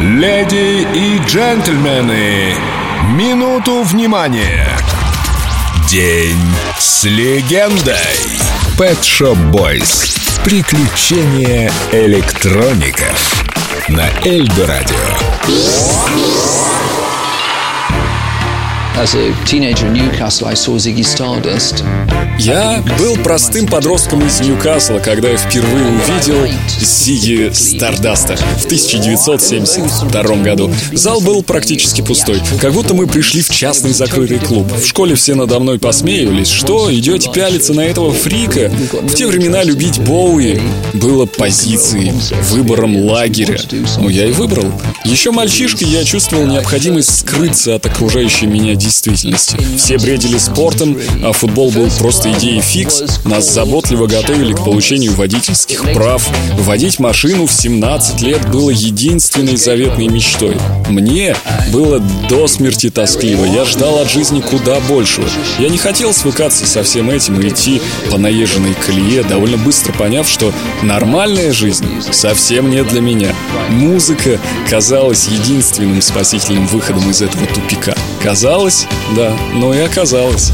Леди и джентльмены, минуту внимания. День с легендой. Pet Shop Boys. Приключения электроников. На Эльдо Радио. Я был простым подростком из Ньюкасла, когда я впервые увидел Зиги Стардаста в 1972 году. Зал был практически пустой, как будто мы пришли в частный закрытый клуб. В школе все надо мной посмеивались. Что, идете пялиться на этого фрика? В те времена любить Боуи было позицией, выбором лагеря. Ну, я и выбрал. Еще мальчишкой я чувствовал необходимость скрыться от окружающей меня действительности. Все бредили спортом, а футбол был просто идеей фикс. Нас заботливо готовили к получению водительских прав. Водить машину в 17 лет было единственной заветной мечтой. Мне было до смерти тоскливо. Я ждал от жизни куда большего. Я не хотел свыкаться со всем этим и идти по наезженной колее, довольно быстро поняв, что нормальная жизнь совсем не для меня. Музыка казалась единственным спасительным выходом из этого тупика. Казалось, да, но и оказалось.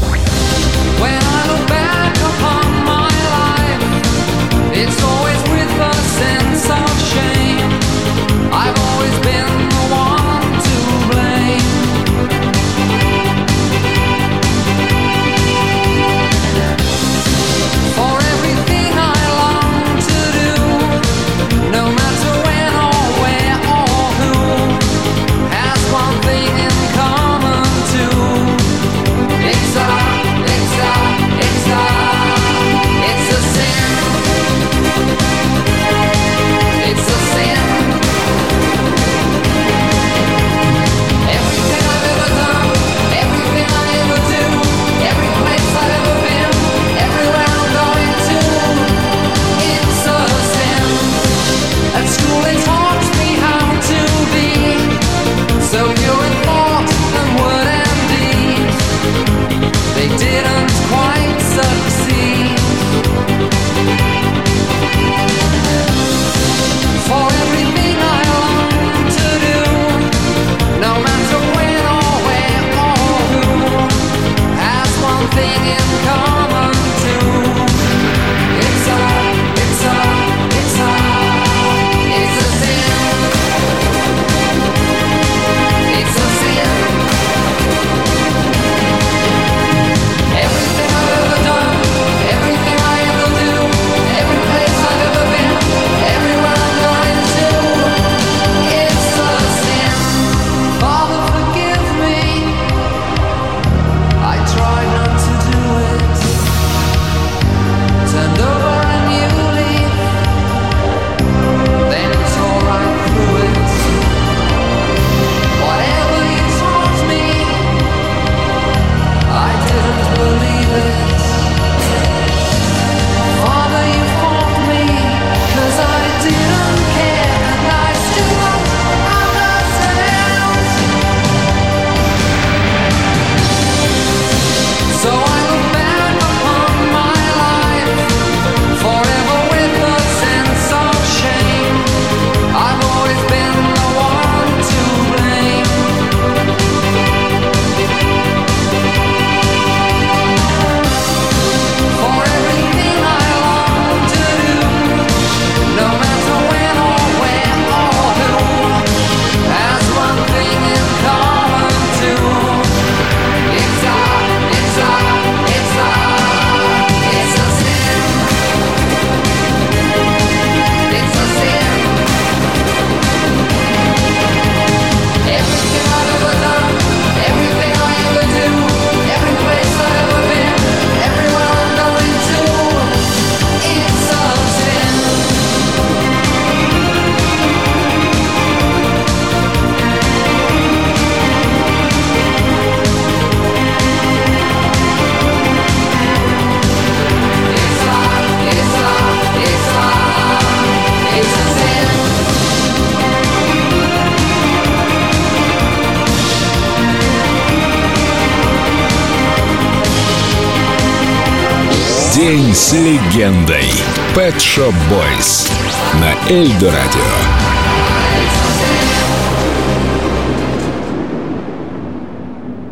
День с легендой. Pet Shop Boys. На Эльдо Радио.